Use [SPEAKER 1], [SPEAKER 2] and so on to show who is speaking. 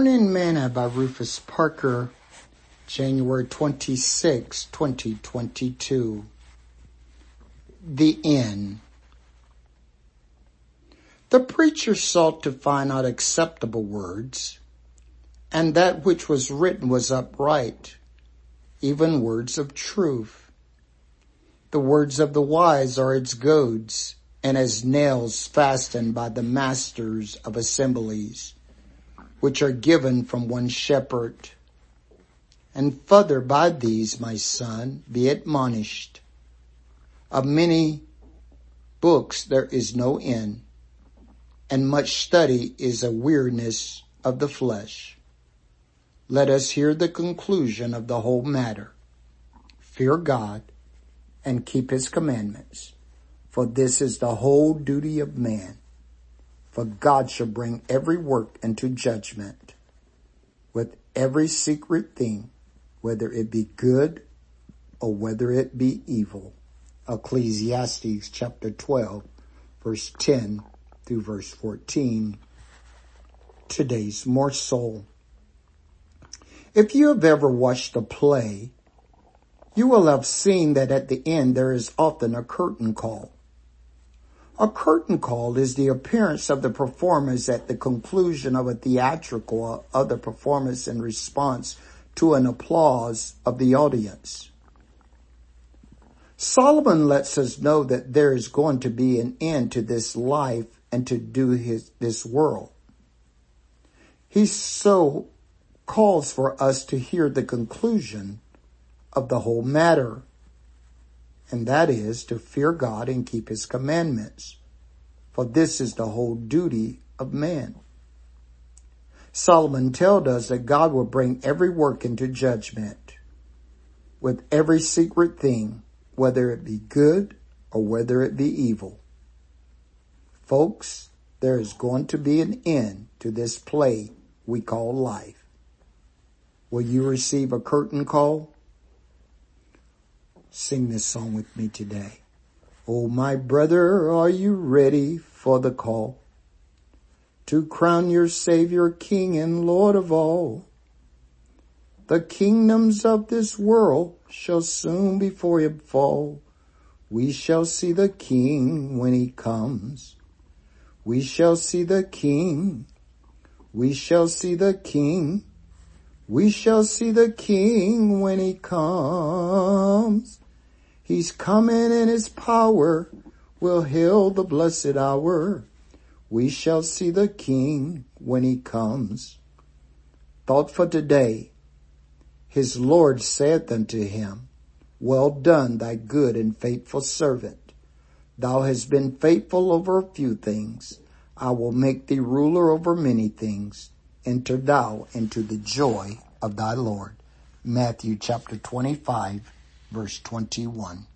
[SPEAKER 1] Morning Manna by Rufus Parker, January 26, 2022. The End. The preacher sought to find out acceptable words, and that which was written was upright, even words of truth. The words of the wise are its goads, and as nails fastened by the masters of assemblies which are given from one shepherd. And further by these, my son, be admonished. Of many books there is no end, and much study is a weariness of the flesh. Let us hear the conclusion of the whole matter. Fear God and keep his commandments, for this is the whole duty of man. For God shall bring every work into judgment with every secret thing, whether it be good or whether it be evil. Ecclesiastes chapter 12 verse 10 through verse 14. Today's morsel. If you have ever watched a play, you will have seen that at the end there is often a curtain call. A curtain call is the appearance of the performers at the conclusion of a theatrical or other performance in response to an applause of the audience. Solomon lets us know that there is going to be an end to this life and to do his, this world. He so calls for us to hear the conclusion of the whole matter and that is to fear God and keep his commandments. For this is the whole duty of man. Solomon tells us that God will bring every work into judgment with every secret thing, whether it be good or whether it be evil. Folks, there is going to be an end to this play we call life. Will you receive a curtain call? Sing this song with me today. Oh, my brother, are you ready for the call to crown your Savior, King and Lord of all? The kingdoms of this world shall soon before him fall. We shall see the King when he comes. We shall see the King. We shall see the King. We shall see the King when he comes. He's coming in his power will heal the blessed hour. We shall see the King when he comes. Thought for today. His Lord saith unto him, Well done, thy good and faithful servant. Thou hast been faithful over a few things. I will make thee ruler over many things. Enter thou into the joy of thy Lord. Matthew chapter 25 verse 21.